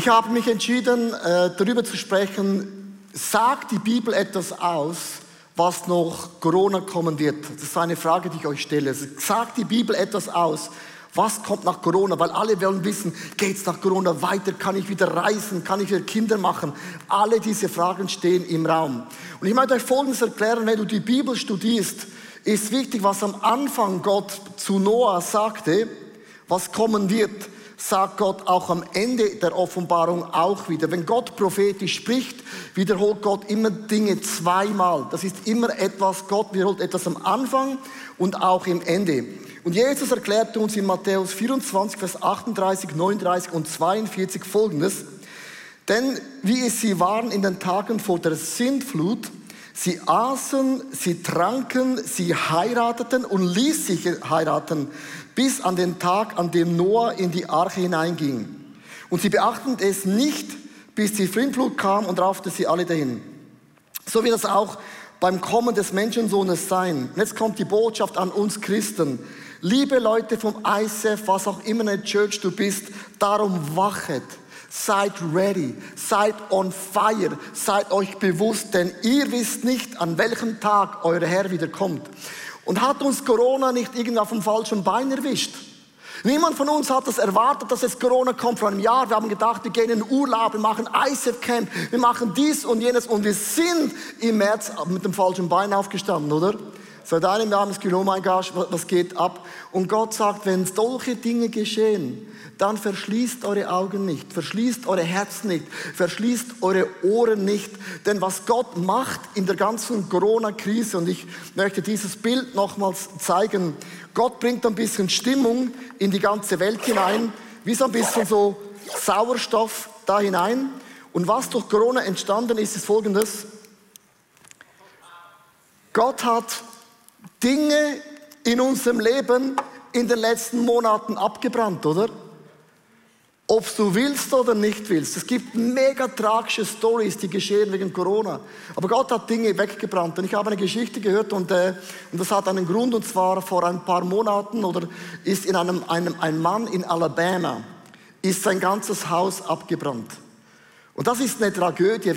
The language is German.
Ich habe mich entschieden, äh, darüber zu sprechen, sagt die Bibel etwas aus, was noch Corona kommen wird? Das ist eine Frage, die ich euch stelle. Sagt die Bibel etwas aus, was kommt nach Corona? Weil alle wollen wissen, geht es nach Corona weiter? Kann ich wieder reisen? Kann ich wieder Kinder machen? Alle diese Fragen stehen im Raum. Und ich möchte euch Folgendes erklären, wenn du die Bibel studierst, ist wichtig, was am Anfang Gott zu Noah sagte, was kommen wird sagt Gott auch am Ende der Offenbarung auch wieder. Wenn Gott prophetisch spricht, wiederholt Gott immer Dinge zweimal. Das ist immer etwas, Gott wiederholt etwas am Anfang und auch im Ende. Und Jesus erklärte uns in Matthäus 24, Vers 38, 39 und 42 folgendes. Denn wie es sie waren in den Tagen vor der Sintflut, Sie aßen, sie tranken, sie heirateten und ließ sich heiraten, bis an den Tag, an dem Noah in die Arche hineinging. Und sie beachten es nicht, bis die Flintflut kam und raufte sie alle dahin. So wird es auch beim Kommen des Menschensohnes sein. Und jetzt kommt die Botschaft an uns Christen. Liebe Leute vom ICF, was auch immer eine Church du bist, darum wachet. Seid ready, seid on fire, seid euch bewusst, denn ihr wisst nicht, an welchem Tag euer Herr wieder kommt. Und hat uns Corona nicht irgendwie auf dem falschen Bein erwischt? Niemand von uns hat das erwartet, dass es Corona kommt vor einem Jahr. Wir haben gedacht, wir gehen in Urlaub, wir machen ISF Camp, wir machen dies und jenes und wir sind im März mit dem falschen Bein aufgestanden, oder? Seit einem Jahr haben wir genommen, oh mein Gott, was geht ab? Und Gott sagt, wenn solche Dinge geschehen, dann verschließt eure Augen nicht, verschließt eure Herzen nicht, verschließt eure Ohren nicht. Denn was Gott macht in der ganzen Corona-Krise, und ich möchte dieses Bild nochmals zeigen, Gott bringt ein bisschen Stimmung in die ganze Welt hinein, wie so ein bisschen so Sauerstoff da hinein. Und was durch Corona entstanden ist, ist folgendes. Gott hat Dinge in unserem Leben in den letzten Monaten abgebrannt, oder? Ob du willst oder nicht willst. Es gibt mega tragische Stories, die geschehen wegen Corona. Aber Gott hat Dinge weggebrannt. Und ich habe eine Geschichte gehört und, äh, und das hat einen Grund. Und zwar vor ein paar Monaten oder ist in einem, einem ein Mann in Alabama ist sein ganzes Haus abgebrannt. Und das ist eine Tragödie.